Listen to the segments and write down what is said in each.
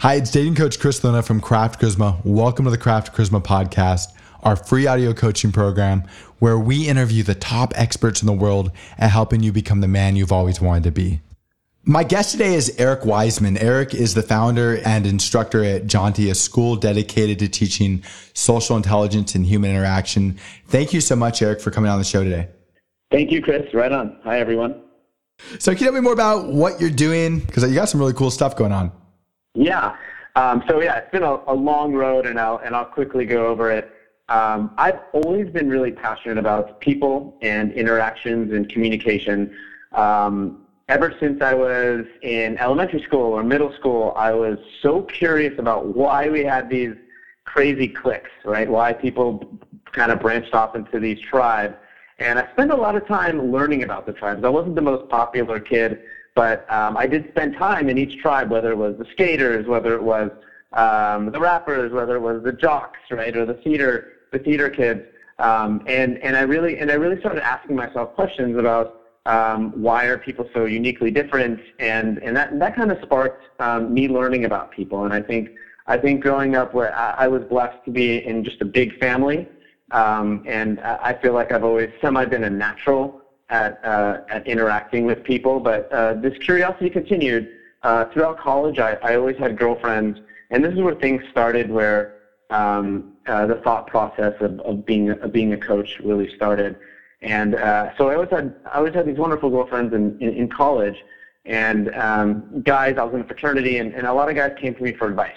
Hi, it's dating coach Chris Luna from Craft Charisma. Welcome to the Craft Charisma podcast, our free audio coaching program where we interview the top experts in the world at helping you become the man you've always wanted to be. My guest today is Eric Waisman. Eric is the founder and instructor at Jaunty, a school dedicated to teaching social intelligence and human interaction. Thank you so much, Eric, for coming on the show today. Thank you, Chris. Right on. Hi, everyone. So, can you tell me more about what you're doing? Because you got some really cool stuff going on. Yeah. Um, so yeah, it's been a, a, long road, and I'll and I'll quickly go over it. Um, I've always been really passionate about people and interactions and communication. Um, ever since I was in elementary school or middle school, I was so curious about why we had these crazy cliques, right? Why people kind of branched off into these tribes. And I spent a lot of time learning about the tribes. I wasn't the most popular kid but um, I did spend time in each tribe, whether it was the skaters, whether it was um, the rappers, whether it was the jocks, right, or the theater, the theater kids. Um, and and I really and I really started asking myself questions about um, why are people so uniquely different, and and that that kind of sparked um, me learning about people. And I think I think growing up where I, I was blessed to be in just a big family, um, and I feel like I've always semi been a natural at, uh, at interacting with people. But uh, this curiosity continued uh, throughout college. I, I always had girlfriends, and this is where things started, where um, uh, the thought process of, of being of being a coach really started. And uh, so I always had I always had these wonderful girlfriends in in, in college, and um, guys. I was in a fraternity, and, and a lot of guys came to me for advice,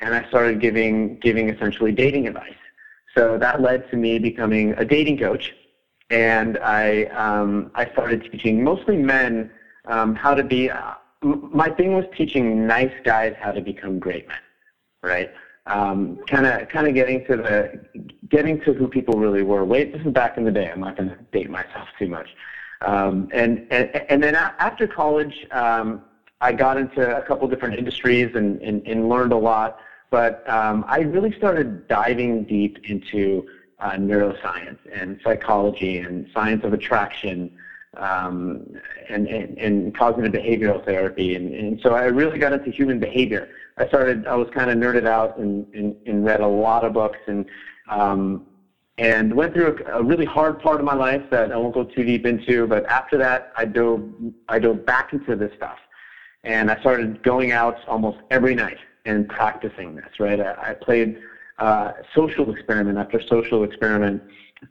and I started giving giving essentially dating advice. So that led to me becoming a dating coach and I um, I started teaching mostly men um, how to be. Uh, my thing was teaching nice guys how to become great men, right? Kind of kind of getting to the getting to who people really were. Wait, this is back in the day. I'm not going to date myself too much. Um, and, and and then after college, um, I got into a couple different industries and, and, and learned a lot. But um, I really started diving deep into uh, neuroscience and psychology and science of attraction um, and, and, and, cognitive behavioral therapy. And, and, so I really got into human behavior. I started, I was kind of nerded out and, and, and, read a lot of books and, um, and went through a, a, really hard part of my life that I won't go too deep into. But after that, I dove, I dove back into this stuff. And I started going out almost every night and practicing this, right? I, I played uh, social experiment after social experiment,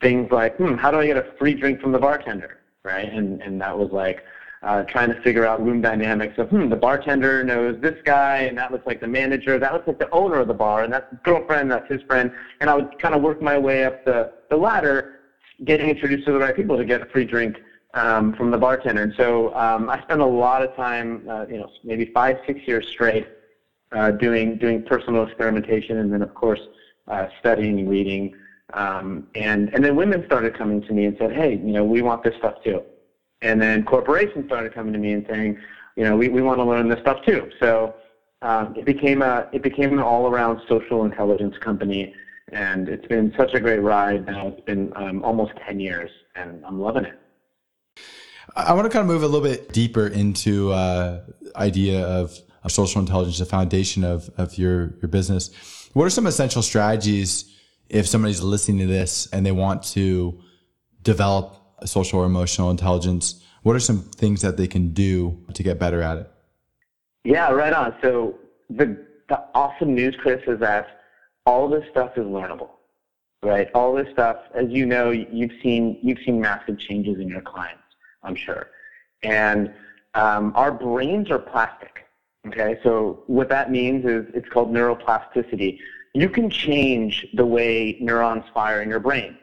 things like, hmm, how do I get a free drink from the bartender, right? And and that was like uh, trying to figure out room dynamics of, hmm, the bartender knows this guy, and that looks like the manager, that looks like the owner of the bar, and that's his girlfriend, that's his friend, and I would kind of work my way up the the ladder, getting introduced to the right people to get a free drink. Um, from the bartender, and so um, I spent a lot of time, uh, you know, maybe five, six years straight, uh, doing doing personal experimentation, and then of course uh, studying, and reading, um, and and then women started coming to me and said, hey, you know, we want this stuff too, and then corporations started coming to me and saying, you know, we, we want to learn this stuff too. So um, it became a it became an all around social intelligence company, and it's been such a great ride. Now it's been um, almost ten years, and I'm loving it. I want to kind of move a little bit deeper into uh, idea of, of social intelligence, the foundation of, of your, your business. What are some essential strategies if somebody's listening to this and they want to develop a social or emotional intelligence? What are some things that they can do to get better at it? Yeah, right on. So the the awesome news, Chris, is that all this stuff is learnable, right? All this stuff, as you know, you've seen you've seen massive changes in your clients, I'm sure, and um, our brains are plastic. Okay, so what that means is it's called neuroplasticity. You can change the way neurons fire in your brain.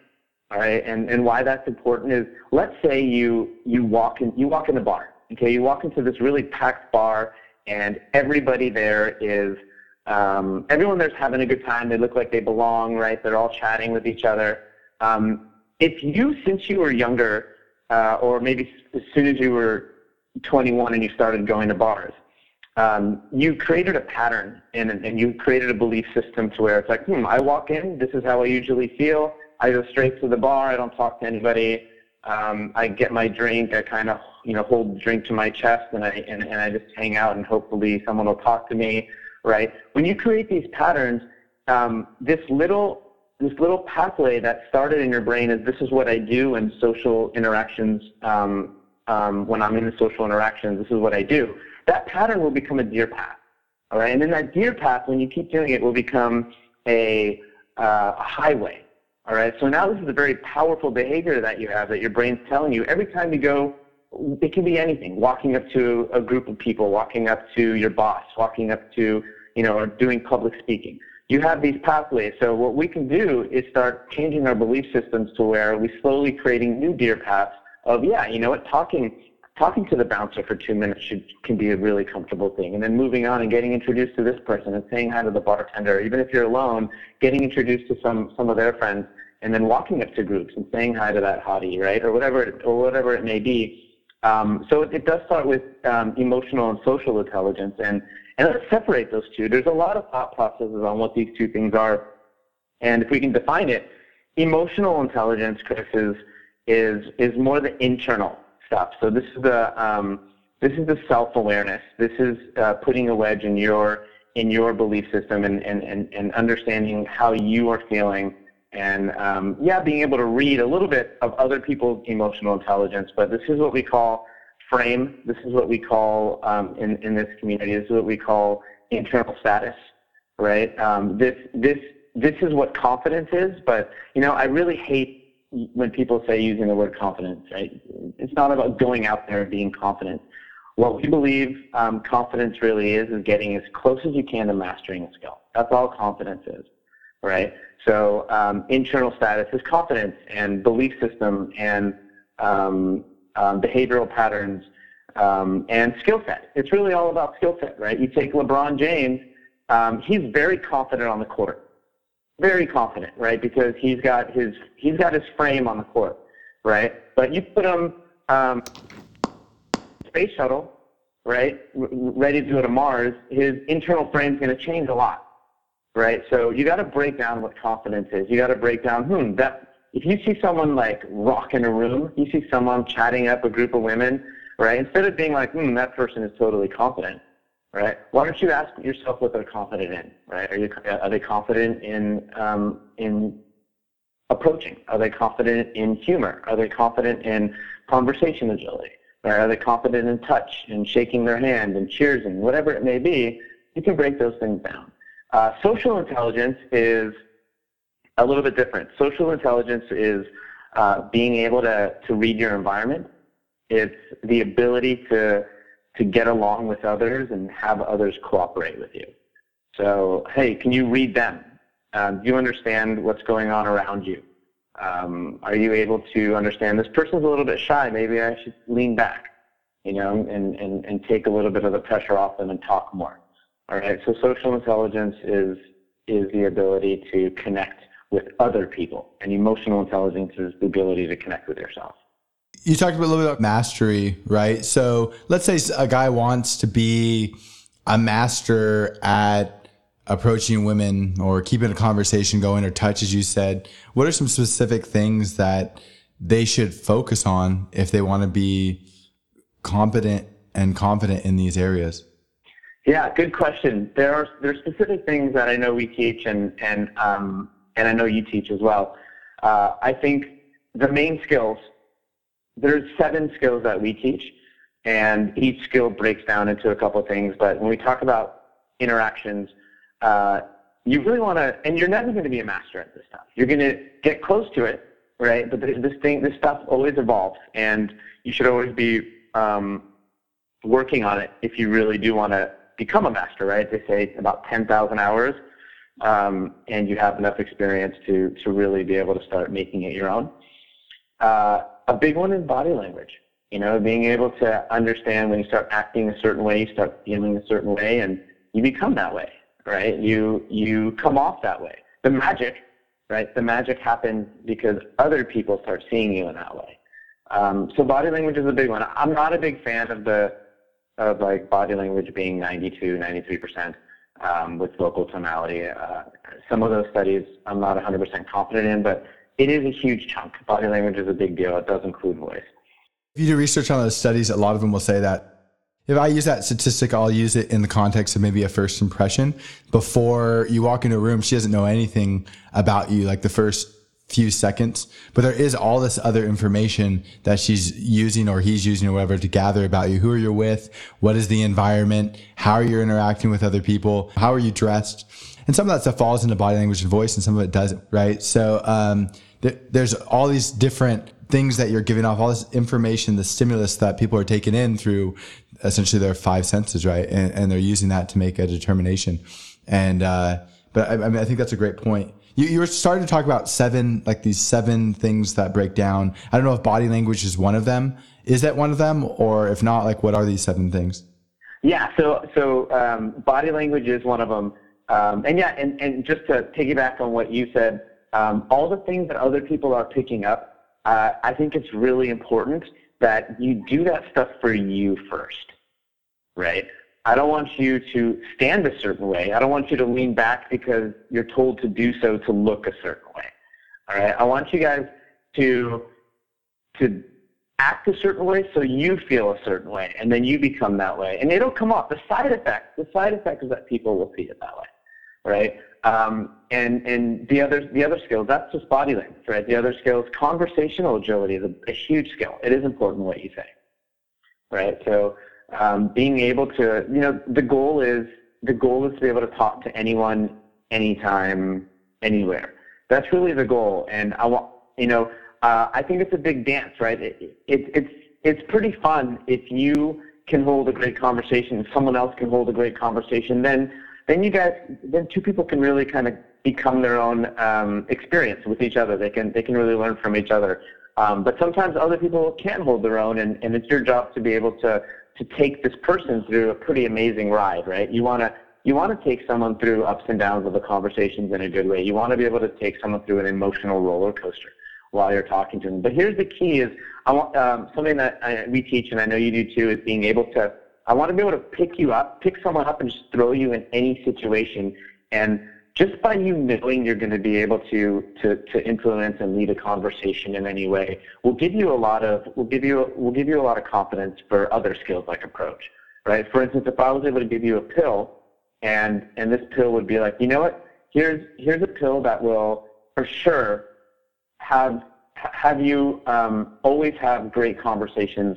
All right, and, and why that's important is let's say you you walk in you walk in the bar. Okay, you walk into this really packed bar and everybody there is um, everyone there's having a good time. They look like they belong, right? They're all chatting with each other. Um, if you, since you were younger, uh, or maybe as soon as you were 21 and you started going to bars, um, you created a pattern and, and you created a belief system to where it's like, hmm, I walk in, this is how I usually feel. I go straight to the bar. I don't talk to anybody. Um, I get my drink. I kind of, you know, hold the drink to my chest and I and, and I just hang out and hopefully someone will talk to me. right? When you create these patterns, um, this little this little pathway that started in your brain is this is what I do in social interactions. Um, um, when I'm in the social interactions, this is what I do. That pattern will become a deer path, all right? And then that deer path, when you keep doing it, will become a, uh, a highway, all right? So now this is a very powerful behavior that you have that your brain's telling you every time you go. It can be anything: walking up to a group of people, walking up to your boss, walking up to you know, or doing public speaking you have these pathways. So what we can do is start changing our belief systems to where we slowly creating new deer paths of, yeah, you know what, talking talking to the bouncer for two minutes should, can be a really comfortable thing. And then moving on and getting introduced to this person and saying hi to the bartender, even if you're alone, getting introduced to some, some of their friends and then walking up to groups and saying hi to that hottie, right? Or whatever, or whatever it may be. Um, so it, it, does start with um, emotional and social intelligence. And and let's separate those two. There's a lot of thought processes on what these two things are. And if we can define it, emotional intelligence, Chris, is, is, is more the internal stuff. So this is the, um, this is the self-awareness. This is uh, putting a wedge in your, in your belief system and, and, and, and understanding how you are feeling and um, yeah, being able to read a little bit of other people's emotional intelligence. But this is what we call frame. This is what we call um, in in this community. This is what we call internal status, right? Um, this this this is what confidence is. But you know, I really hate when people say using the word confidence. Right? It's not about going out there and being confident. What we believe um, confidence really is is getting as close as you can to mastering a skill. That's all confidence is, right? So um, internal status is confidence and belief system and um, um, behavioral patterns, um, and skill set. It's really all about skill set, right? You take LeBron James, um, he's very confident on the court, very confident, right? Because he's got his he's got his frame on the court, right? But you put him um, space shuttle, right, r- ready to go to Mars, his internal frame is going to change a lot, right? So you got to break down what confidence is. You got to break down, hmm, that if you see someone like rock in a room, you see someone chatting up a group of women, right? Instead of being like, hmm, that person is totally confident, right? Why don't you ask yourself what they're confident in, right? Are you are they confident in um, in approaching? Are they confident in humor? Are they confident in conversation agility? Right? Are they confident in touch and shaking their hand and cheersing, whatever it may be? You can break those things down. Uh, social intelligence is a little bit different. Social intelligence is uh, being able to, to read your environment. It's the ability to, to get along with others and have others cooperate with you. So, hey, can you read them? Um, do you understand what's going on around you? Um, are you able to understand this person's a little bit shy? Maybe I should lean back, you know, and, and, and take a little bit of the pressure off them and talk more. All right. So social intelligence is is the ability to connect with other people. And emotional intelligence is the ability to connect with yourself. You talked a little bit about mastery, right? So let's say a guy wants to be a master at approaching women or keeping a conversation going or touch, as you said. What are some specific things that they should focus on if they want to be competent and confident in these areas? Yeah, good question. There are there are specific things that I know we teach, and and um, and I know you teach as well. Uh, I think the main skills, there's seven skills that we teach, and each skill breaks down into a couple of things. But when we talk about interactions, uh, you really want to, and you're never going to be a master at this stuff. You're going to get close to it, right? But this thing, this stuff always evolves, and you should always be um, working on it if you really do want to become a master, right? They say about 10,000 hours um, and you have enough experience to, to really be able to start making it your own. Uh, a big one is body language. You know, being able to understand when you start acting a certain way, you start feeling a certain way, and you become that way, right? You you come off that way. The magic, right? The magic happens because other people start seeing you in that way. Um, so body language is a big one. I'm not a big fan of the of like body language being 92, 93 percent um, with vocal tonality. Uh, some of those studies I'm not 100% confident in, but it is a huge chunk. Body language is a big deal. It does include voice. If you do research on those studies, a lot of them will say that If I use that statistic, I'll use it in the context of maybe a first impression. Before you walk into a room, she doesn't know anything about you, like the first few seconds, but there is all this other information that she's using or he's using or whatever to gather about you. Who are you with? What is the environment? How are you interacting with other people? How are you dressed? And some of that stuff falls into body language and voice and some of it doesn't, right? So, um, there's all these different things that you're giving off, all this information, the stimulus that people are taking in through essentially their five senses, right? And, and they're using that to make a determination. And, uh, but I, I mean, I think that's a great point. You, you were starting to talk about seven, like these seven things that break down. I don't know if body language is one of them. Is that one of them? Or if not, like what are these seven things? Yeah, so, so um, body language is one of them. Um, and yeah, and, and just to piggyback on what you said, um, all the things that other people are picking up, uh, I think it's really important that you do that stuff for you first, right? I don't want you to stand a certain way. I don't want you to lean back because you're told to do so to look a certain way. All right. I want you guys to to act a certain way so you feel a certain way and then you become that way. And it'll come off. The side effect, the side effect is that people will see it that way. Right? Um, and and the other the other skills, that's just body language, right? The other skills, conversational agility is a, a huge skill. It is important what you say. Right? So um, being able to, you know, the goal is the goal is to be able to talk to anyone, anytime, anywhere. That's really the goal. And I want, you know, uh, I think it's a big dance, right? It, it, it's it's pretty fun if you can hold a great conversation, if someone else can hold a great conversation. Then then you guys, then two people can really kind of become their own um, experience with each other. They can they can really learn from each other. Um, but sometimes other people can't hold their own, and, and it's your job to be able to to take this person through a pretty amazing ride, right? You want to you want to take someone through ups and downs of the conversations in a good way. You want to be able to take someone through an emotional roller coaster while you're talking to them. But here's the key: is I want um, something that I, we teach, and I know you do too, is being able to. I want to be able to pick you up, pick someone up, and just throw you in any situation, and just by you knowing you're going to be able to, to, to influence and lead a conversation in any way will give you a lot of will give you will give you a lot of confidence for other skills like approach right? For instance if i was able to give you a pill and and this pill would be like you know what? Here's here's a pill that will for sure have have you um, always have great conversations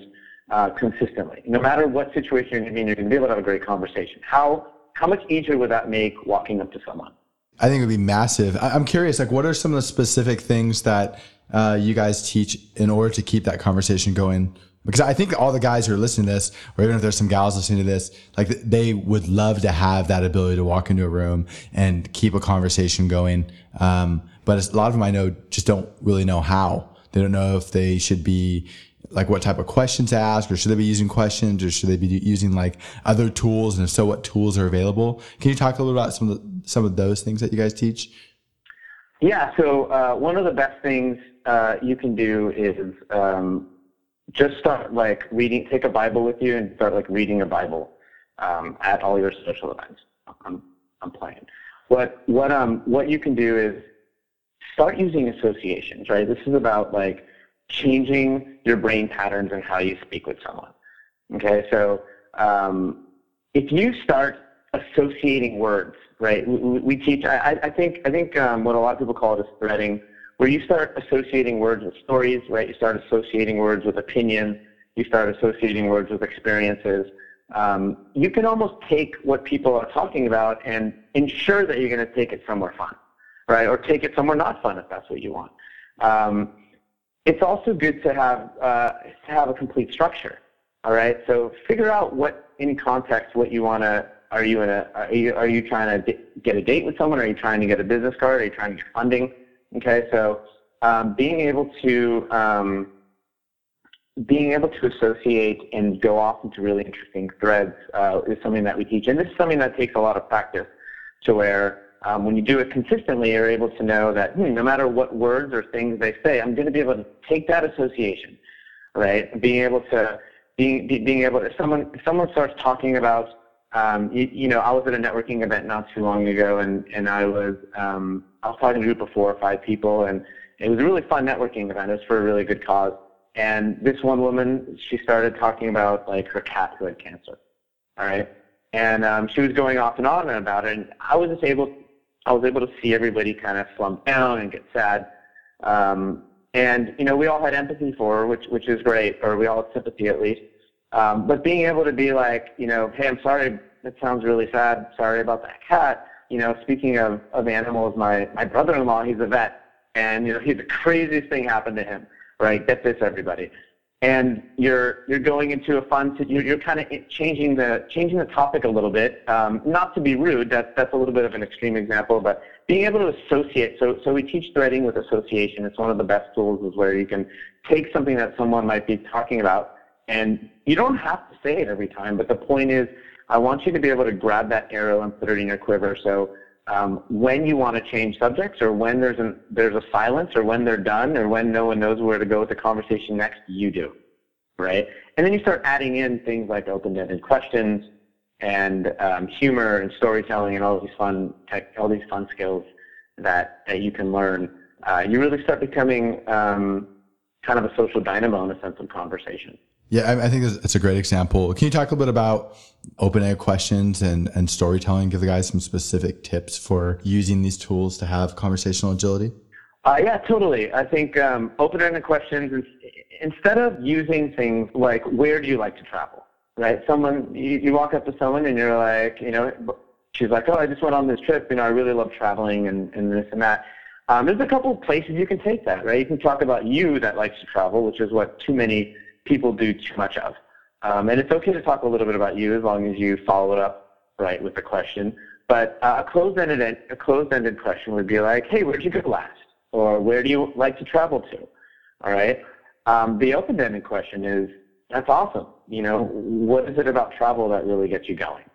uh, consistently no matter what situation you're in you're going to be able to have a great conversation how how much easier would that make walking up to someone I think it would be massive. I, am curious, like, what are some of the specific things that uh, you guys teach in order to keep that conversation going? Because I think all the guys who are listening to this, or even if there's some gals listening to this, like they would love to have that ability to walk into a room and keep a conversation going. Um, but a lot of them I know just don't really know how. They don't know if they should be like what type of questions to ask, or should they be using questions, or should they be using like other tools? And if so, what tools are available? Can you talk a little about some of the, some of those things that you guys teach? Yeah. So uh, one of the best things uh, you can do is um, just start like reading. Take a Bible with you and start like reading a Bible um, at all your social events. I'm I'm playing. What what um what you can do is start using associations. Right. This is about like changing your brain patterns and how you speak with someone. Okay, so um, if you start associating words, right? We, we teach. I, I, think. I think um, what a lot of people call it is threading, where you start associating words with stories, right? You start associating words with opinion. You start associating words with experiences. Um, you can almost take what people are talking about and ensure that you're going to take it somewhere fun, right? Or take it somewhere not fun if that's what you want. Um, it's also good to have uh, to have a complete structure. All right, so figure out what in context what you want to. Are you in a? Are you are you trying to get a date with someone? Are you trying to get a business card? Are you trying to get funding? Okay, so um, being able to um, being able to associate and go off into really interesting threads uh, is something that we teach, and this is something that takes a lot of practice. To where um, when you do it consistently, you're able to know that hmm, no matter what words or things they say, I'm going to be able to take that association, right? Being able to being being able to someone if someone starts talking about um, you, you, know I was at a networking event not too long ago, and and I was um, I was talking to a group of four or five people, and it was a really fun networking event. It was for a really good cause, And this one woman, she started talking about like her cat who had cancer. All right. And um, she was going off and on about it. And I was just able, I was able to see everybody kind of slump down and get sad. Um, and you know, we all had empathy for her, which which is great, or we all had sympathy at least. Um, but being able to be like, you know, hey, I'm sorry, that sounds really sad. Sorry about that cat. You know, speaking of of animals, my my brother-in-law, he's a vet, and you know, he the craziest thing happened to him. Right? Get this, everybody. And you're you're going into a fun. You're, you're kind of changing the changing the topic a little bit. Um, not to be rude. That that's a little bit of an extreme example, but being able to associate. So, so we teach threading with association. It's one of the best tools is where you can take something that someone might be talking about and you don't have to say it every time, but the point is I want you to be able to grab that arrow and put it in your quiver. So um, when you want to change subjects or when there's, an, there's a silence or when they're done or when no one knows where to go with the conversation next, you do, right? And then you start adding in things like open-ended questions, and um, humor and storytelling and all these fun tech, all these fun skills that, that you can learn, uh, you really start becoming um, kind of a social dynamo in a sense of conversation. Yeah, I, I think it's a great example. Can you talk a little bit about open-ended questions and, and storytelling? Give the guys some specific tips for using these tools to have conversational agility. Uh, yeah, totally. I think um, open-ended questions, instead of using things like "Where do you like to travel?" right? Someone, you, you walk up to someone and you're like, you know, she's like, oh, I just went on this trip, you know, I really love traveling and, and this and that. Um, there's a couple of places you can take that, right? You can talk about you that likes to travel, which is what too many people do too much of. Um, and it's okay to talk a little bit about you as long as you follow it up, right, with a question. But uh, a closed-ended a closed-ended question would be like, hey, where'd you go last? Or where do you like to travel to? All right. Um, the open-ended question is, that's awesome. You know, what is it about travel that really gets you going?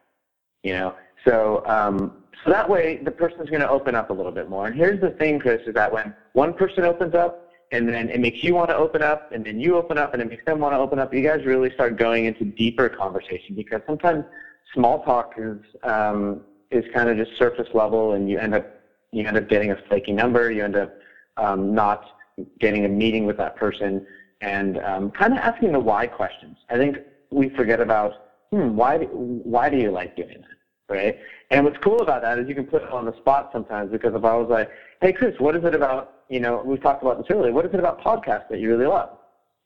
You know, so um, so that way the person's going to open up a little bit more. And here's the thing, Chris, is that when one person opens up, and then it makes you want to open up, and then you open up, and it makes them want to open up. You guys really start going into deeper conversation because sometimes small talk is um, is kind of just surface level, and you end up you end up getting a flaky number. You end up um, not getting a meeting with that person and um, kind of asking the why questions. I think we forget about, hmm, why, why do you like doing that, right? And what's cool about that is you can put it on the spot sometimes because if I was like, hey, Chris, what is it about, you know, we've talked about this earlier, what is it about podcasts that you really love?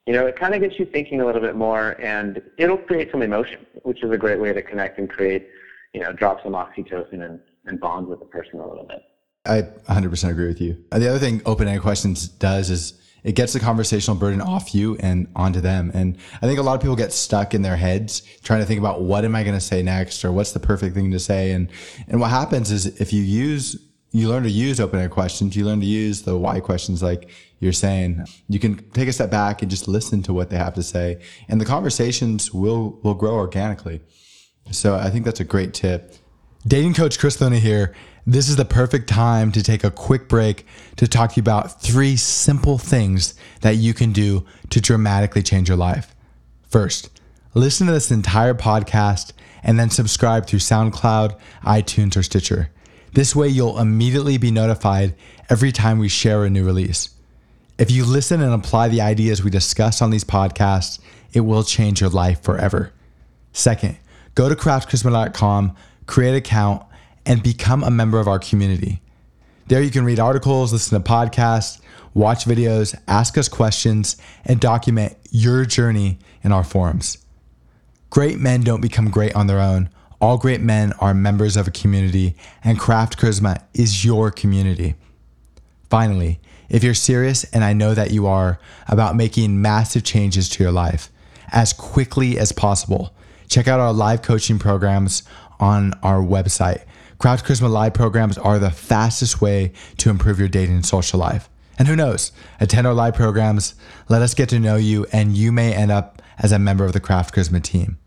You know, it kind of gets you thinking a little bit more and it'll create some emotion, which is a great way to connect and create, you know, drop some oxytocin and, and bond with the person a little bit. I 100% agree with you. The other thing open-ended questions does is it gets the conversational burden off you and onto them. And I think a lot of people get stuck in their heads trying to think about what am I going to say next or what's the perfect thing to say. And, and what happens is if you use, you learn to use open-ended questions, you learn to use the why questions like you're saying, you can take a step back and just listen to what they have to say. And the conversations will, will grow organically. So I think that's a great tip. Dating coach Chris Luna here. This is the perfect time to take a quick break to talk to you about three simple things that you can do to dramatically change your life. First, listen to this entire podcast and then subscribe through SoundCloud, iTunes, or Stitcher. This way, you'll immediately be notified every time we share a new release. If you listen and apply the ideas we discuss on these podcasts, it will change your life forever. Second, go to craftcharisma.com, create an account, and become a member of our community. There you can read articles, listen to podcasts, watch videos, ask us questions, and document your journey in our forums. Great men don't become great on their own. All great men are members of a community, and Craft Charisma is your community. Finally, if you're serious, and I know that you are, about making massive changes to your life as quickly as possible, check out our live coaching programs on our website Craft Charisma Live programs are the fastest way to improve your dating and social life. And who knows, attend our live programs, let us get to know you, and you may end up as a member of the Craft Charisma team.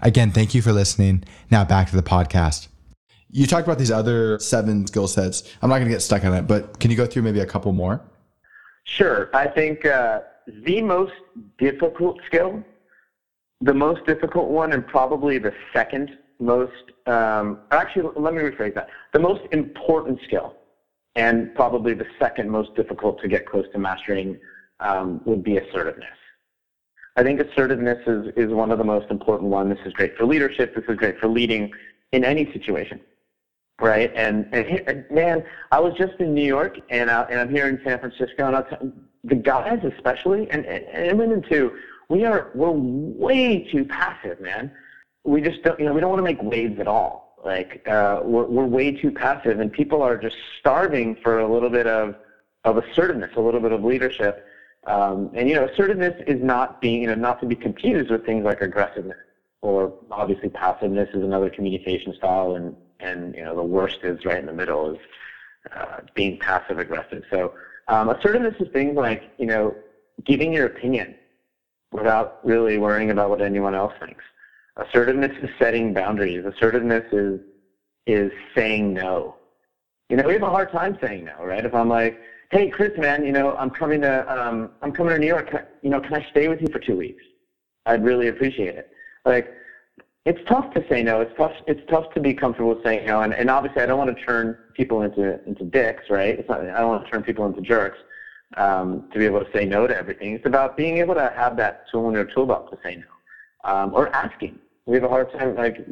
Again, thank you for listening. Now back to the podcast. You talked about these other seven skill sets. I'm not going to get stuck on it, but can you go through maybe a couple more? Sure. I think uh, the most difficult skill, the most difficult one, and probably the second most, um, actually, let me rephrase that. The most important skill, and probably the second most difficult to get close to mastering, um, would be assertiveness. I think assertiveness is, is one of the most important ones. This is great for leadership. This is great for leading in any situation, right? And, and and man, I was just in New York, and, I, and I'm here in San Francisco, and I'll tell, the guys especially, and, and, and women too, we are we're way too passive, man. We just don't, you know, we don't want to make waves at all. Like uh, we're we're way too passive, and people are just starving for a little bit of of assertiveness, a little bit of leadership. Um, and you know, assertiveness is not being, you know, not to be confused with things like aggressiveness or obviously passiveness is another communication style, and and you know the worst is right in the middle is uh, being passive aggressive. So um, assertiveness is things like you know giving your opinion without really worrying about what anyone else thinks. Assertiveness is setting boundaries. Assertiveness is is saying no. You know, we have a hard time saying no, right? If I'm like, hey, Chris, man, you know, I'm coming to um, I'm coming to New York. Can, you know, can I stay with you for two weeks? I'd really appreciate it. Like, it's tough to say no. It's tough. It's tough to be comfortable saying no. And, and obviously, I don't want to turn people into into dicks, right? It's not. I don't want to turn people into jerks um, to be able to say no to everything. It's about being able to have that tool in your toolbox to say no, um, or asking. We have a hard time like,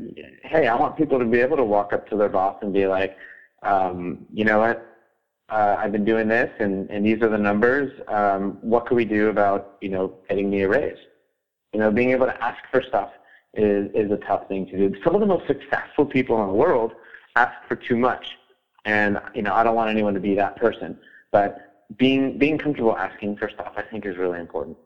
hey, I want people to be able to walk up to their boss and be like, um, you know what, uh, I've been doing this, and, and these are the numbers. Um, what can we do about you know getting me a raise? You know, being able to ask for stuff is is a tough thing to do. Some of the most successful people in the world ask for too much, and you know, I don't want anyone to be that person. But being being comfortable asking for stuff, I think, is really important.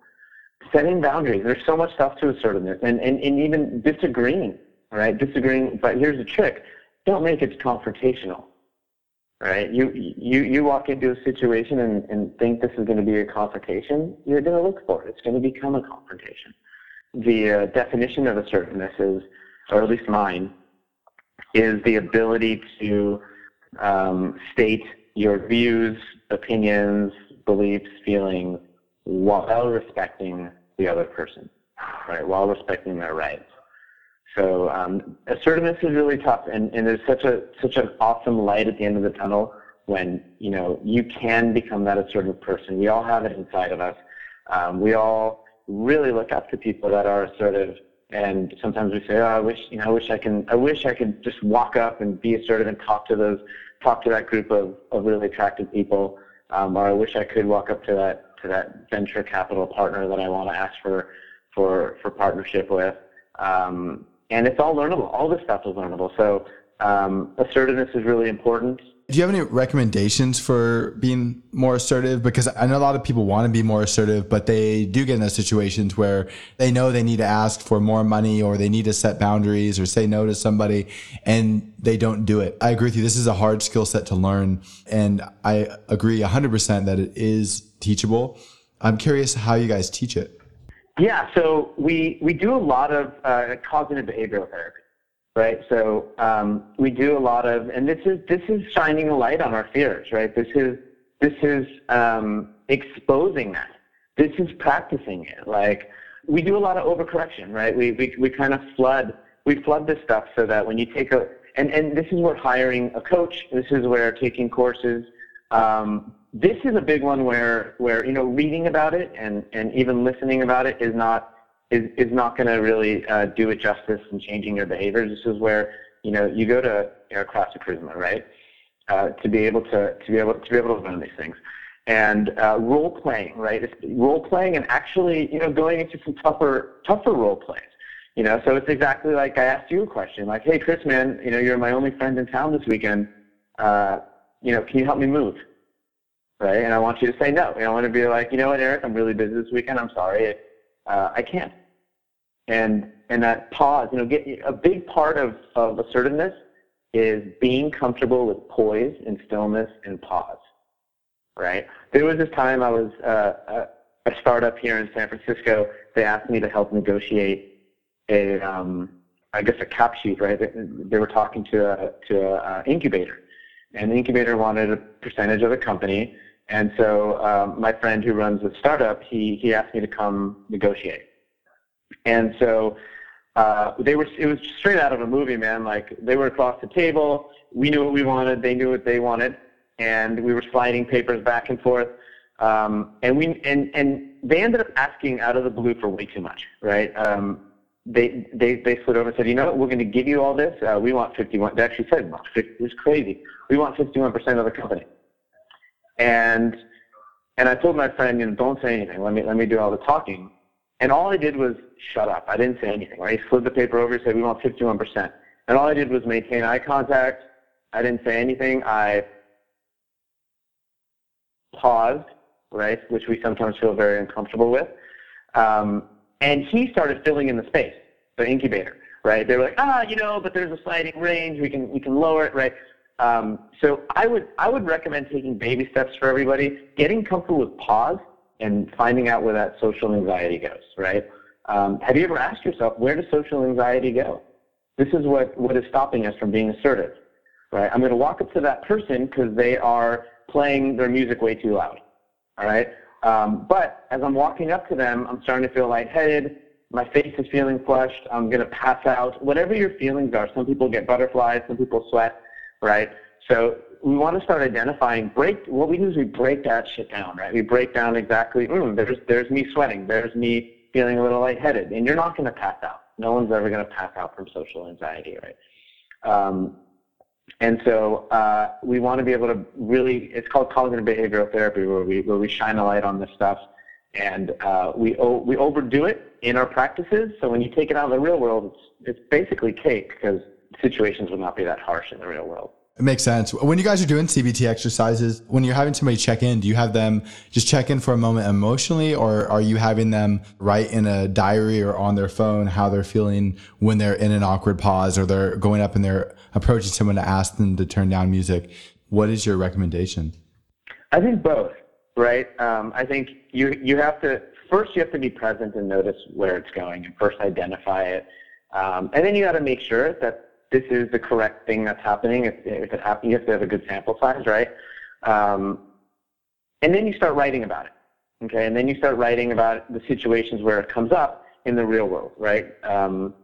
Setting boundaries. There's so much stuff to assertiveness, and and, and even disagreeing, right? Disagreeing, but here's the trick: don't make it confrontational, right? You you you walk into a situation and, and think this is going to be a confrontation. You're going to look for it. It's going to become a confrontation. The uh, definition of assertiveness is, or at least mine, is the ability to um, state your views, opinions, beliefs, feelings, while respecting the other person, right? While respecting their rights. So um, assertiveness is really tough, and, and there's such a such an awesome light at the end of the tunnel when you know you can become that assertive person. We all have it inside of us. Um, we all really look up to people that are assertive, and sometimes we say, "Oh, I wish you know, I wish I can, I wish I could just walk up and be assertive and talk to those, talk to that group of, of really attractive people." um, or I wish I could walk up to that to that venture capital partner that I want to ask for for for partnership with. Um, and it's all learnable. All this stuff is learnable. So um, assertiveness is really important. Do you have any recommendations for being more assertive? Because I know a lot of people want to be more assertive, but they do get in those situations where they know they need to ask for more money or they need to set boundaries or say no to somebody and they don't do it. I agree with you. This is a hard skill set to learn. And I agree 100% that it is teachable. I'm curious how you guys teach it. Yeah, so we, we do a lot of uh, cognitive behavioral therapy right? So um, we do a lot of, and this is this is shining a light on our fears, right? This is this is um, exposing that. This is practicing it. Like we do a lot of overcorrection, right? We we we kind of flood we flood this stuff so that when you take a and and this is where hiring a coach. This is where taking courses. Um, this is a big one where where you know reading about it and and even listening about it is not is, is not going to really uh, do it justice in changing your behaviors. This is where you know you go to you know, class of charisma, right? Uh, to be able to to be able to be able to learn these things, and uh, role playing, right? It's role playing and actually you know going into some tougher tougher role plays. You know, so it's exactly like I asked you a question, like, "Hey, Chris, man, you know, you're my only friend in town this weekend. Uh, you know, can you help me move?" Right? And I want you to say no. You know, I want to be like, "You know what, Eric? I'm really busy this weekend. I'm sorry uh, I can't. And and that pause, you know, get a big part of, of assertiveness is being comfortable with poise and stillness and pause. Right? There was this time I was uh, a, a startup here in San Francisco. They asked me to help negotiate a, um, I guess, a cap sheet. Right? They, they were talking to a to a uh, incubator, and the incubator wanted a percentage of the company and so um, my friend who runs the startup, he, he asked me to come negotiate. And so uh, they were, it was straight out of a movie, man. Like they were across the table. We knew what we wanted. They knew what they wanted. And we were sliding papers back and forth. Um, and we and and they ended up asking out of the blue for way too much, right? Um, they they they slid over and said, you know what, we're going to give you all this. Uh, we want 51. They actually said, it was crazy. We want 51 percent of the company. And and I told my friend, you know, don't say anything. Let me let me do all the talking. And all I did was shut up. I didn't say anything. Right? He slid the paper over. Said, we want 51 percent. And all I did was maintain eye contact. I didn't say anything. I paused, right, which we sometimes feel very uncomfortable with. Um, and he started filling in the space, the incubator, right? They were like, ah, you know, but there's a sliding range. We can we can lower it, right? Um, so I would I would recommend taking baby steps for everybody, getting comfortable with pause and finding out where that social anxiety goes, right? Um, have you ever asked yourself where does social anxiety go? This is what, what is stopping us from being assertive, right? I'm going to walk up to that person because they are playing their music way too loud, all right? Um, but as I'm walking up to them, I'm starting to feel lightheaded. My face is feeling flushed. I'm going to pass out. Whatever your feelings are, some people get butterflies, some people sweat, right? So we want to start identifying. Break. What we do is we break that shit down, right? We break down exactly. Mm, there's there's me sweating. There's me feeling a little lightheaded, and you're not going to pass out. No one's ever going to pass out from social anxiety, right? Um, and so uh, we want to be able to really, it's called cognitive behavioral therapy, where we, where we shine a light on this stuff. And uh, we, o- we overdo it in our practices. So when you take it out in the real world, it's, it's basically cake because situations would not be that harsh in the real world. It makes sense. When you guys are doing CBT exercises, when you're having somebody check in, do you have them just check in for a moment emotionally, or are you having them write in a diary or on their phone how they're feeling when they're in an awkward pause or they're going up and they're approaching someone to ask them to turn down music? What is your recommendation? I think both, right? Um, I think you you have to first you have to be present and notice where it's going, and first identify it, um, and then you got to make sure that this is the correct thing that's happening. If, if it happens, you have to have a good sample size, right? Um, and then you start writing about it, okay? And then you start writing about the situations where it comes up in the real world, right? Um,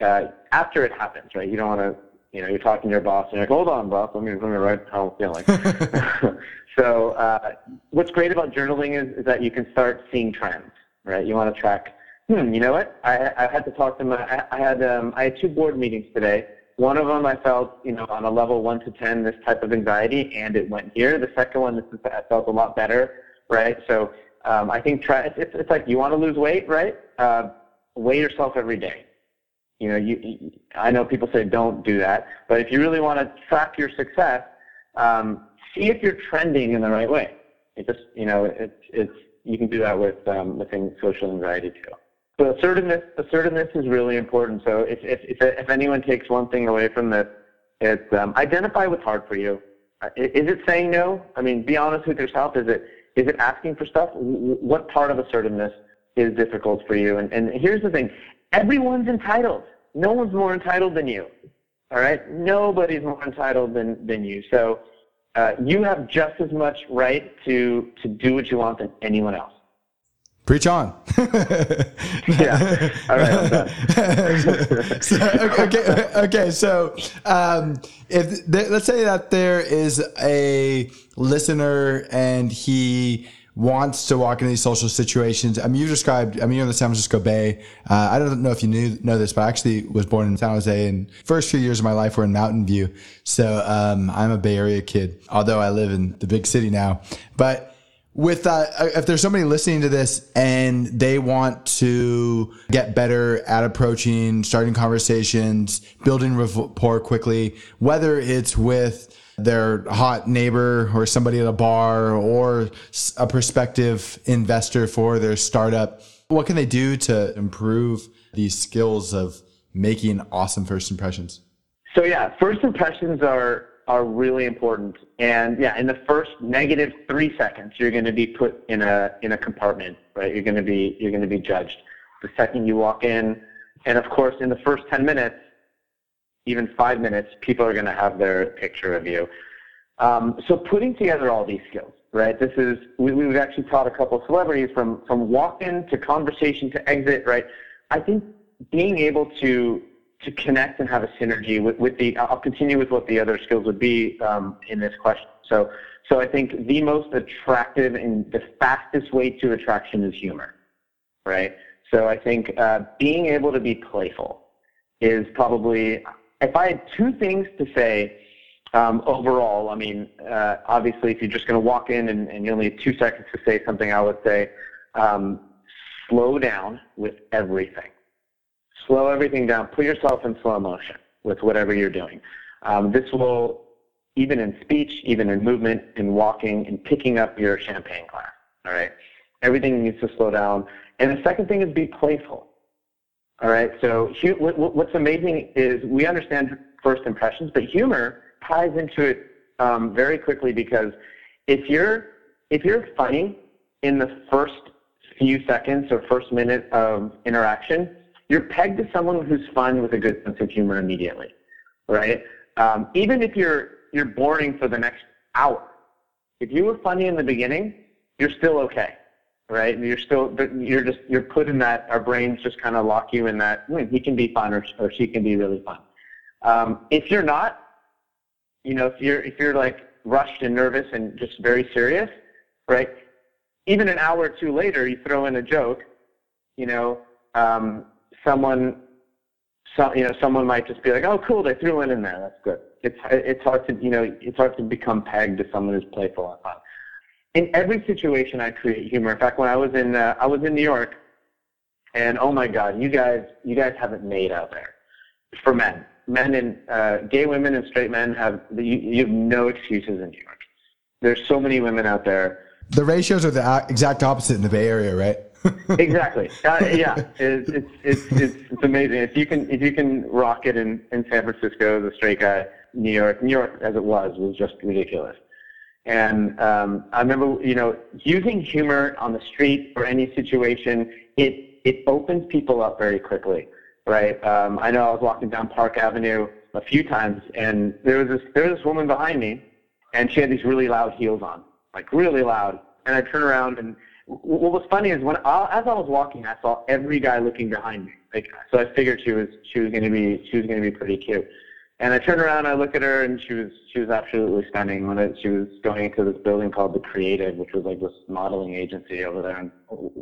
uh, after it happens, right? You don't want to, you know, you're talking to your boss and you're like, hold on, boss, let me, let me write how I'm feeling. so uh, what's great about journaling is, is that you can start seeing trends, right? You want to track, hmm, you know what? I, I had to talk to my, I, I had, um, I had two board meetings today one of them I felt, you know, on a level one to ten, this type of anxiety, and it went here. The second one, this is, I felt a lot better, right? So um, I think try. It's, it's like you want to lose weight, right? Uh, weigh yourself every day. You know, you, I know people say don't do that, but if you really want to track your success, um, see if you're trending in the right way. It just, you know, it's it's you can do that with um, with social anxiety too. So assertiveness, assertiveness is really important. So if, if, if, if anyone takes one thing away from this, it's um, identify what's hard for you. Uh, is it saying no? I mean, be honest with yourself. Is it is it asking for stuff? What part of assertiveness is difficult for you? And, and here's the thing: everyone's entitled. No one's more entitled than you. All right, nobody's more entitled than than you. So uh, you have just as much right to to do what you want than anyone else. Preach on. yeah. All right. so, okay. Okay. So, um, if let's say that there is a listener and he wants to walk into these social situations. I mean, you described. I mean, you're in the San Francisco Bay. Uh, I don't know if you knew know this, but I actually was born in San Jose, and first few years of my life were in Mountain View. So um, I'm a Bay Area kid, although I live in the big city now. But with uh, if there's somebody listening to this and they want to get better at approaching starting conversations building rapport quickly whether it's with their hot neighbor or somebody at a bar or a prospective investor for their startup what can they do to improve these skills of making awesome first impressions? So yeah first impressions are are really important. And yeah, in the first negative three seconds, you're going to be put in a in a compartment, right? You're going to be you're going to be judged. The second you walk in, and of course, in the first 10 minutes, even five minutes, people are going to have their picture of you. Um, so putting together all these skills, right? This is we, we've actually taught a couple of celebrities from from walk in to conversation to exit, right? I think being able to to connect and have a synergy with, with the. I'll continue with what the other skills would be um, in this question. So, so I think the most attractive and the fastest way to attraction is humor, right? So I think uh, being able to be playful is probably. If I had two things to say um, overall, I mean, uh, obviously, if you're just going to walk in and, and, you only have two seconds to say something, I would say um, slow down with everything. Slow everything down. Put yourself in slow motion with whatever you're doing. Um, this will, even in speech, even in movement, in walking, in picking up your champagne glass. All right, everything needs to slow down. And the second thing is be playful. All right. So what's amazing is we understand first impressions, but humor ties into it um, very quickly because if you're if you're funny in the first few seconds or first minute of interaction, you're pegged to someone who's fun with a good sense of humor immediately, right? Um, even if you're you're boring for the next hour, if you were funny in the beginning, you're still okay, right? You're still but you're just you're put in that. Our brains just kind of lock you in that. Hmm, he can be fun or, or she can be really fun. Um, if you're not, you know, if you're if you're like rushed and nervous and just very serious, right? Even an hour or two later, you throw in a joke, you know, um, someone, some, you know, someone might just be like, "Oh, cool, they threw it in there. That's good." It's it's hard to you know it's hard to become pegged to someone who's playful and fun. In every situation, I create humor. In fact, when I was in uh, I was in New York, and oh my God, you guys you guys haven't made out there for men men and uh, gay women and straight men have you, you have no excuses in New York. There's so many women out there. The ratios are the exact opposite in the Bay Area, right? Exactly. Uh, yeah, it's, it's, it's, it's, it's amazing. If you can if you can rock it in, in San Francisco a straight guy, New York, New York as it was was just ridiculous. And um, I remember, you know, using humor on the street or any situation, it it opens people up very quickly right? Um, I know I was walking down Park Avenue a few times, and there was this there was this woman behind me, and she had these really loud heels on, like really loud. And I turn around, and what was funny is when I, as I was walking, I saw every guy looking behind me. Like, so I figured she was she was going to be she was going to be pretty cute. And I turned around, I look at her, and she was she was absolutely stunning. When it, she was going into this building called the Creative, which was like this modeling agency over there, and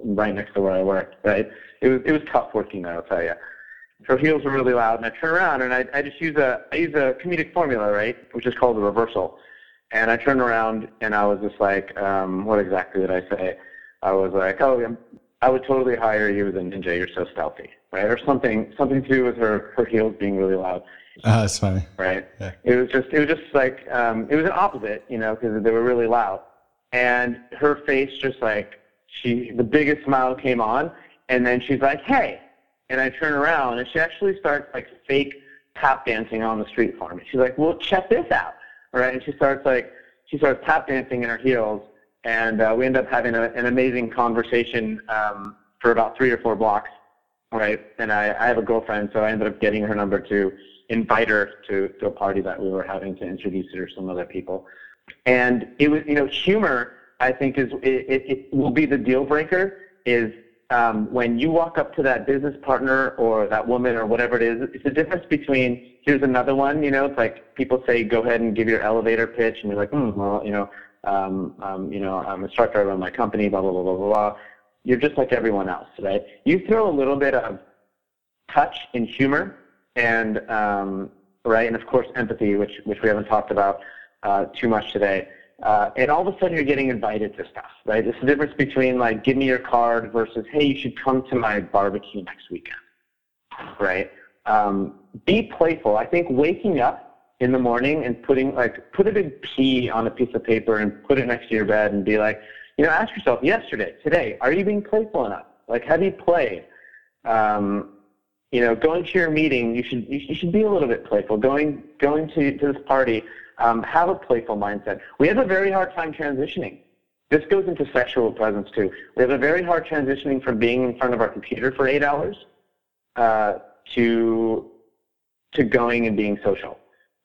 right next to where I worked. Right, it was it was tough working there, I'll tell you her heels were really loud, and I turn around and I, I just use a I use a comedic formula, right, which is called the reversal. And I turned around and I was just like, um, what exactly did I say? I was like, oh, I'm, I would totally hire you as a ninja. You're so stealthy, right? Or something something to do with her her heels being really loud. Oh, that's funny. Right. Yeah. It was just it was just like um, it was an opposite, you know, because they were really loud. And her face just like she the biggest smile came on, and then she's like, hey and I turn around and she actually starts like fake tap dancing on the street for me. She's like, "Well, check this out," right? And she starts like she starts tap dancing in her heels, and uh, we end up having a, an amazing conversation um, for about three or four blocks, right? And I, I have a girlfriend, so I ended up getting her number to invite her to, to a party that we were having to introduce her to some other people. And it was, you know, humor. I think is it, it, it will be the deal breaker. Is um, when you walk up to that business partner or that woman or whatever it is, it's the difference between here's another one. You know, it's like people say, go ahead and give your elevator pitch, and you're like, hmm, well, you know, um, um, you know, I'm a instructor, I run my company, blah blah blah blah blah. You're just like everyone else, right? You throw a little bit of touch and humor, and um, right, and of course empathy, which which we haven't talked about uh, too much today. Uh, and all of a sudden you're getting invited to stuff, right? It's the difference between like, give me your card versus, hey, you should come to my barbecue next weekend, right? Um, be playful. I think waking up in the morning and putting like, put a big P on a piece of paper and put it next to your bed and be like, you know, ask yourself, yesterday, today, are you being playful enough? Like, have you played? Um, you know, going to your meeting, you should you should be a little bit playful. Going going to, to this party, um, have a playful mindset. We have a very hard time transitioning. This goes into sexual presence too. We have a very hard transitioning from being in front of our computer for eight hours uh, to to going and being social,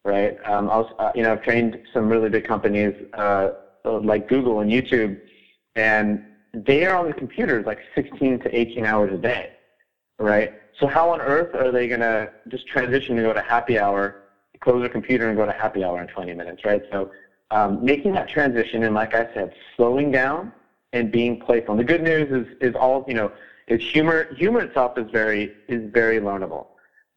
right? Um, I was, uh, you know, I've trained some really big companies uh, like Google and YouTube, and they are on the computers like 16 to 18 hours a day, right? So how on earth are they going to just transition to go to happy hour, close their computer and go to happy hour in 20 minutes, right? So um, making that transition and like I said, slowing down and being playful. And the good news is, is all, you know, is humor, humor itself is very, is very learnable,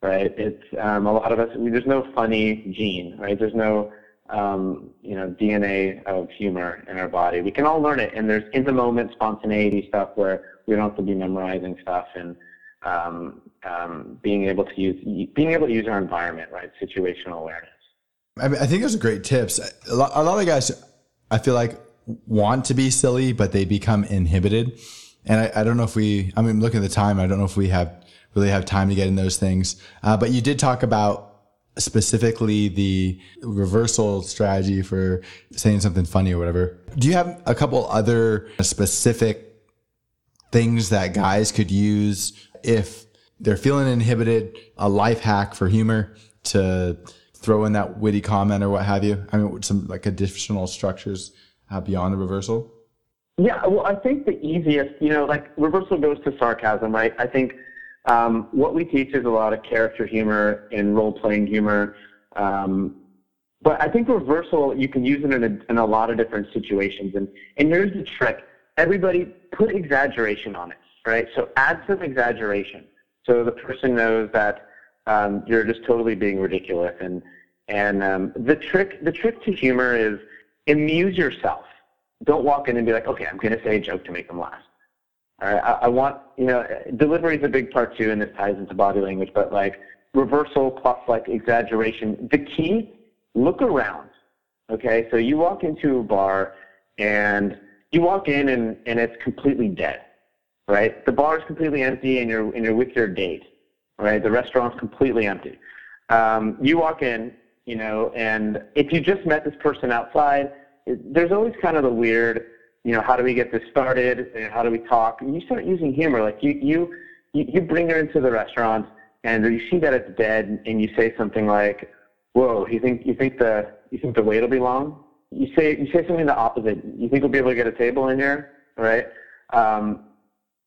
right? It's, um, a lot of us, I mean, there's no funny gene, right? There's no, um, you know, DNA of humor in our body. We can all learn it, and there's in the moment spontaneity stuff where we don't have to be memorizing stuff and um, um, being able to use being able to use our environment, right? Situational awareness. I, mean, I think those are great tips. A lot, a lot of guys, I feel like, want to be silly, but they become inhibited. And I, I don't know if we, I mean, looking at the time, I don't know if we have really have time to get in those things. Uh, but you did talk about specifically the reversal strategy for saying something funny or whatever. Do you have a couple other specific things that guys could use if they're feeling inhibited, a life hack for humor to throw in that witty comment or what have you? I mean, some like additional structures uh, beyond the reversal? Yeah, well, I think the easiest, you know, like reversal goes to sarcasm, right? I think um, what we teach is a lot of character humor and role playing humor. Um, but I think reversal, you can use it in a, in a lot of different situations. And, and here's the trick everybody put exaggeration on it, right? So add some exaggeration. So the person knows that um, you're just totally being ridiculous. And, and um, the, trick, the trick to humor is amuse yourself. Don't walk in and be like, okay, I'm going to say a joke to make them laugh. All right, I, I want, you know, delivery is a big part too, and this ties into body language, but like reversal plus like exaggeration. The key, look around. Okay, so you walk into a bar and you walk in and, and it's completely dead, right? The bar is completely empty and you're, and you're with your date, right? The restaurant's completely empty. Um, you walk in, you know, and if you just met this person outside, there's always kind of the weird, you know, how do we get this started and how do we talk? And you start using humor. Like you, you, you bring her into the restaurant and you see that it's dead and you say something like, whoa, you think, you think the, you think the wait will be long? You say, you say something the opposite. You think we'll be able to get a table in here, right? Um,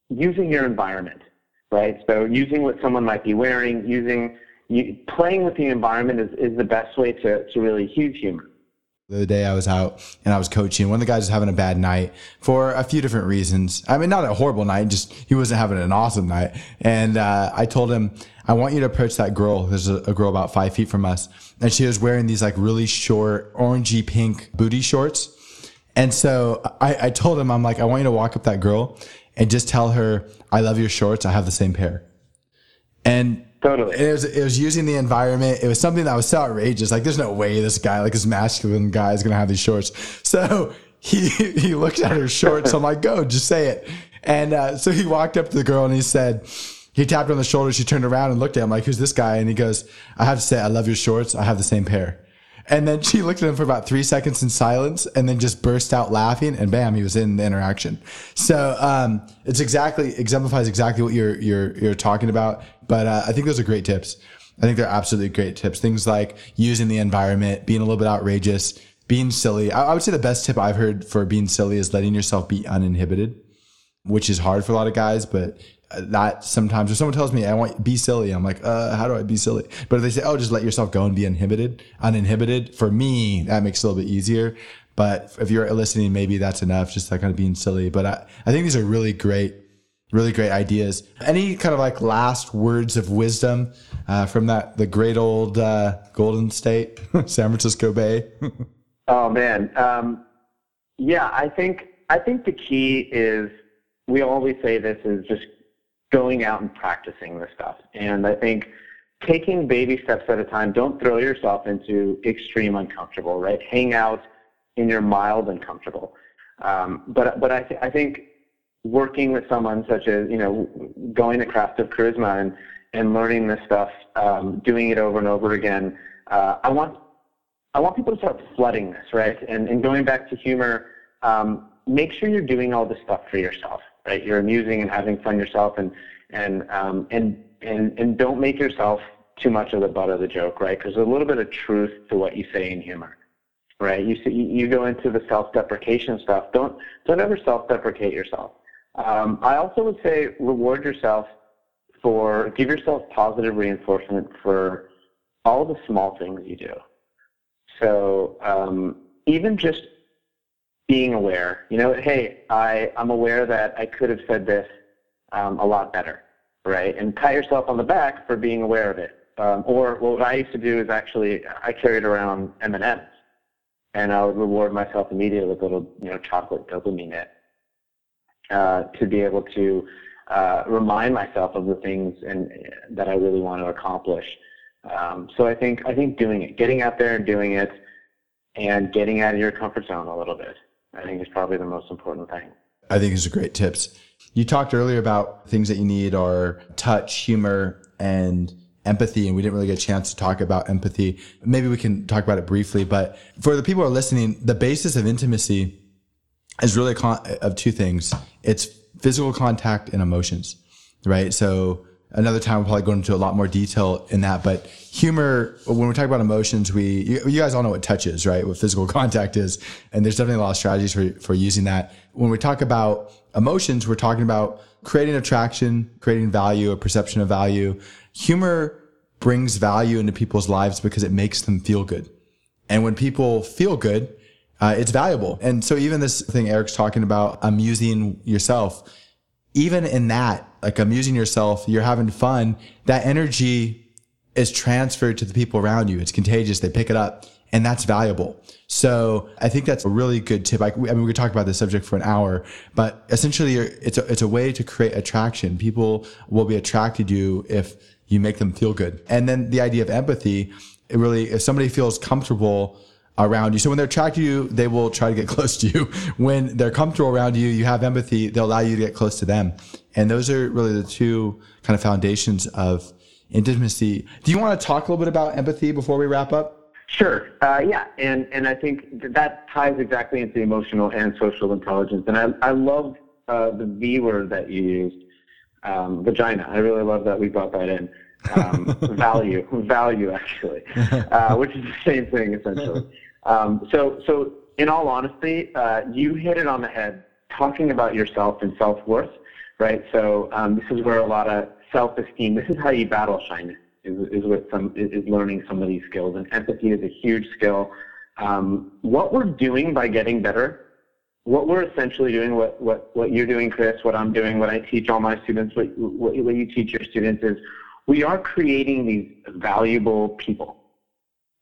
using your environment, right? So using what someone might be wearing, using, you, playing with the environment is, is the best way to, to really use humor. The other day I was out and I was coaching. One of the guys was having a bad night for a few different reasons. I mean, not a horrible night, just he wasn't having an awesome night. And uh, I told him, I want you to approach that girl. There's a, a, girl about five feet from us, and she was wearing these like really short orangey pink booty shorts. And so I, I told him, I'm like, I want you to walk up that girl and just tell her, I love your shorts. I have the same pair. And Totally. it was it was using the environment. It was something that was so outrageous. Like, there's no way this guy, like this masculine guy, is gonna have these shorts. So he he looked at her shorts. I'm like, go, just say it. And uh, so he walked up to the girl and he said, he tapped her on the shoulder. She turned around and looked at him like, who's this guy? And he goes, I have to say, I love your shorts. I have the same pair. And then she looked at him for about three seconds in silence and then just burst out laughing and bam, he was in the interaction. So, um, it's exactly, exemplifies exactly what you're, you're, you're talking about. But, uh, I think those are great tips. I think they're absolutely great tips. Things like using the environment, being a little bit outrageous, being silly. I, I would say the best tip I've heard for being silly is letting yourself be uninhibited, which is hard for a lot of guys, but that sometimes if someone tells me I want be silly, I'm like, uh, how do I be silly? But if they say, oh, just let yourself go and be inhibited, uninhibited, for me, that makes it a little bit easier. But if you're listening, maybe that's enough, just that kind of being silly. But I, I think these are really great, really great ideas. Any kind of like last words of wisdom uh, from that the great old uh, Golden State, San Francisco Bay? oh man, um, yeah, I think I think the key is we always say this is just going out and practicing this stuff. And I think taking baby steps at a time, don't throw yourself into extreme uncomfortable, right? Hang out in your mild uncomfortable. Um, but but I, th- I think working with someone such as, you know, going to Craft of Charisma and, and learning this stuff, um, doing it over and over again, uh, I want I want people to start flooding this, right? And, and going back to humor, um, make sure you're doing all this stuff for yourself right? You're amusing and having fun yourself, and and um, and and and don't make yourself too much of the butt of the joke, right? Because there's a little bit of truth to what you say in humor, right? You you go into the self-deprecation stuff. Don't don't ever self-deprecate yourself. Um, I also would say reward yourself for give yourself positive reinforcement for all the small things you do. So um, even just being aware, you know, hey, I, I'm aware that I could have said this um, a lot better, right? And pat yourself on the back for being aware of it. Um, or what I used to do is actually I carried around M&Ms, and I would reward myself immediately with a little, you know, chocolate dopamine hit uh, to be able to uh, remind myself of the things and that I really want to accomplish. Um, so I think I think doing it, getting out there and doing it, and getting out of your comfort zone a little bit, I think is probably the most important thing. I think these are great tips. You talked earlier about things that you need are touch, humor, and empathy, and we didn't really get a chance to talk about empathy. Maybe we can talk about it briefly, but for the people who are listening, the basis of intimacy is really of two things. It's physical contact and emotions, right? So another time we'll probably go into a lot more detail in that, but humor, when we talk about emotions, we, you, you guys all know what touch is, right? What physical contact is. And there's definitely a lot of strategies for, for using that. When we talk about emotions, we're talking about creating attraction, creating value, a perception of value. Humor brings value into people's lives because it makes them feel good. And when people feel good, uh, it's valuable. And so even this thing Eric's talking about, amusing yourself, even in that, like amusing yourself, you're having fun, that energy is transferred to the people around you. It's contagious. They pick it up and that's valuable. So I think that's a really good tip. I, I mean, we could talk about this subject for an hour, but essentially it's a, it's a way to create attraction. People will be attracted to you if you make them feel good. And then the idea of empathy, it really, if somebody feels comfortable around you. So when they're attracted to you, they will try to get close to you. When they're comfortable around you, you have empathy, they'll allow you to get close to them. And those are really the two kind of foundations of intimacy. Do you want to talk a little bit about empathy before we wrap up? Sure. Uh, yeah, and and I think that ties exactly into emotional and social intelligence. And I I love uh, the V word that you used, um, vagina. I really love that we brought that in. Um, value, value actually, uh, which is the same thing essentially. Um, so, so in all honesty, uh, you hit it on the head talking about yourself and self-worth, right? So um, this is where a lot of self-esteem, this is how you battle shyness, is, is with some, is learning some of these skills. And empathy is a huge skill. Um, what we're doing by getting better, what we're essentially doing, what, what, what you're doing, Chris, what I'm doing, what I teach all my students, what, what, what you teach your students is we are creating these valuable people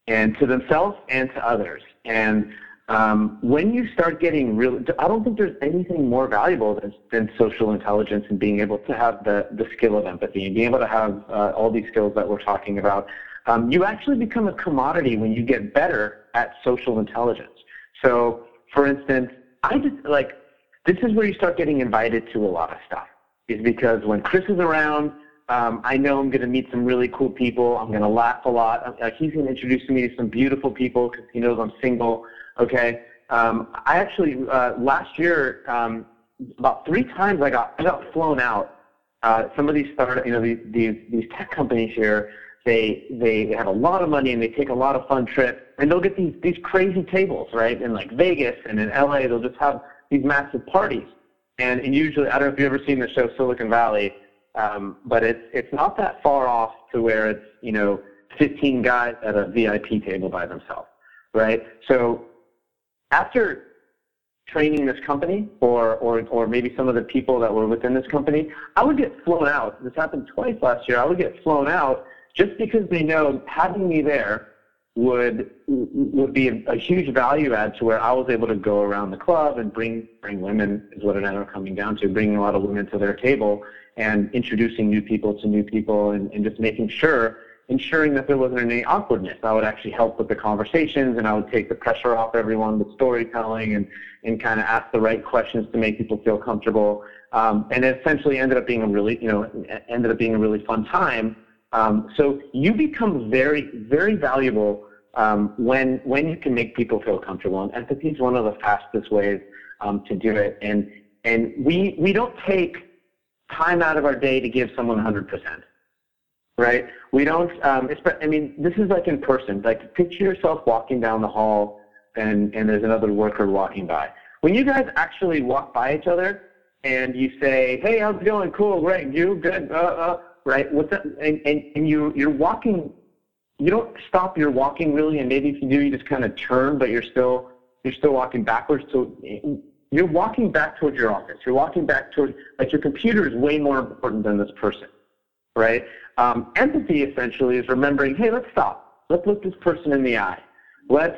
and to themselves and to others. And um, when you start getting real, I don't think there's anything more valuable than, than, social intelligence and being able to have the, the skill of empathy and being able to have uh, all these skills that we're talking about. Um, you actually become a commodity when you get better at social intelligence. So, for instance, I just like this is where you start getting invited to a lot of stuff. Is because when Chris is around, um, I know I'm going to meet some really cool people. I'm going to laugh a lot. Uh, he's going to introduce me to some beautiful people because he knows I'm single. Okay. Um, I actually uh, last year um, about three times I got I got flown out. Uh, some of these start you know these, these these tech companies here they they have a lot of money and they take a lot of fun trips and they'll get these these crazy tables right in like Vegas and in LA they'll just have these massive parties and, and usually I don't know if you've ever seen the show Silicon Valley um, but it's it's not that far off to where it's you know 15 guys at a VIP table by themselves, right? So after training this company or, or, or maybe some of the people that were within this company, I would get flown out. This happened twice last year. I would get flown out just because they know having me there would would be a, a, huge value add to where I was able to go around the club and bring bring women is what it ended up coming down to, bringing a lot of women to their table and introducing new people to new people and, and just making sure ensuring that there wasn't any awkwardness. I would actually help with the conversations and I would take the pressure off everyone with storytelling and, and kind of ask the right questions to make people feel comfortable. Um, and it essentially ended up being a really, you know, ended up being a really fun time. Um, so you become very, very valuable um, when when you can make people feel comfortable. And empathy is one of the fastest ways um, to do it. And and we we don't take time out of our day to give someone 100%. Right? We don't, um, I mean, this is like in person. Like, picture yourself walking down the hall and, and there's another worker walking by. When you guys actually walk by each other and you say, hey, how's it going? Cool, great, you, good, uh, uh, right? What's that? And, and, and you, you're walking, you don't stop your walking really, and maybe if you do, you just kind of turn, but you're still, you're still walking backwards. So you're walking back towards your office. You're walking back towards, like your computer is way more important than this person, right? Um, empathy essentially is remembering, hey, let's stop. Let's look this person in the eye. Let's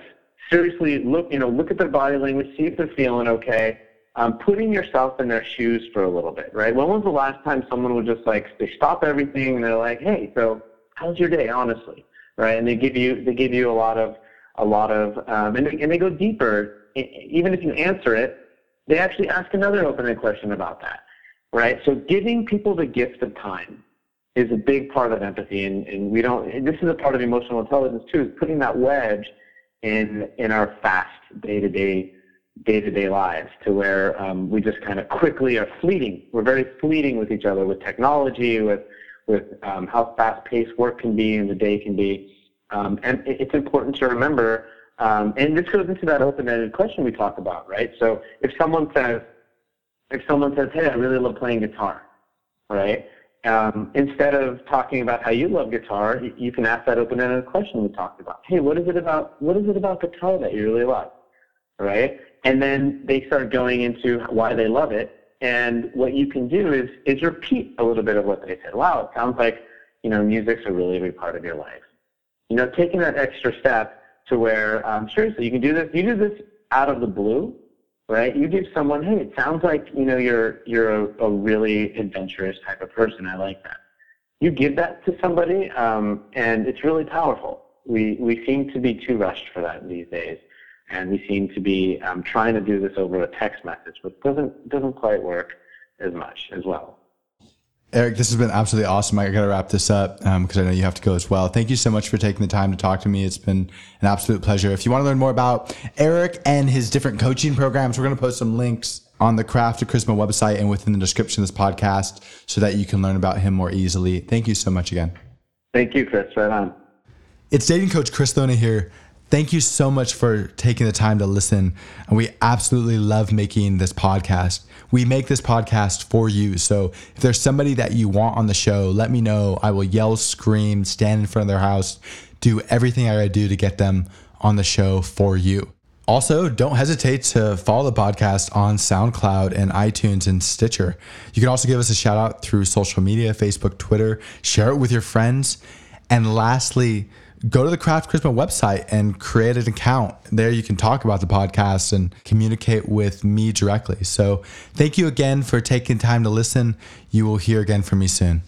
seriously look, you know, look at their body language, see if they're feeling okay. Um, putting yourself in their shoes for a little bit, right? When was the last time someone would just like they stop everything and they're like, hey, so how's your day, honestly, right? And they give you they give you a lot of a lot of um, and, they, and they go deeper. Even if you answer it, they actually ask another open-ended question about that, right? So giving people the gift of time is a big part of empathy, and, and we don't. And this is a part of emotional intelligence too, is putting that wedge in in our fast day-to-day day-to-day lives to where um, we just kind of quickly are fleeting. We're very fleeting with each other with technology, with with um, how fast-paced work can be and the day can be. Um, and it's important to remember, um, and this goes into that open-ended question we talked about, right? So if someone says, if someone says, "Hey, I really love playing guitar," right? Um, instead of talking about how you love guitar, you can ask that open-ended question we talked about. Hey, what is it about what is it about guitar that you really love? Right? And then they start going into why they love it. And what you can do is is repeat a little bit of what they said. Wow, it sounds like you know music's a really big part of your life. You know, taking that extra step to where um, seriously you can do this. You do this out of the blue, right? You give someone, hey, it sounds like you know you're you're a, a really adventurous type of person. I like that. You give that to somebody, um, and it's really powerful. We we seem to be too rushed for that these days, and we seem to be um, trying to do this over a text message, but doesn't doesn't quite work as much as well. Eric, this has been absolutely awesome. I got to wrap this up because um, I know you have to go as well. Thank you so much for taking the time to talk to me. It's been an absolute pleasure. If you want to learn more about Eric and his different coaching programs, we're going to post some links on the Craft of Charisma website and within the description of this podcast so that you can learn about him more easily. Thank you so much again. Thank you, Chris. Right on. It's dating coach Chris Thona here. Thank you so much for taking the time to listen. And we absolutely love making this podcast. We make this podcast for you. So if there's somebody that you want on the show, let me know. I will yell, scream, stand in front of their house, do everything I gotta do to get them on the show for you. Also, don't hesitate to follow the podcast on SoundCloud and iTunes and Stitcher. You can also give us a shout out through social media Facebook, Twitter, share it with your friends. And lastly, go to the Craft Charisma website and create an account. There you can talk about the podcast and communicate with me directly. So thank you again for taking time to listen. You will hear again from me soon.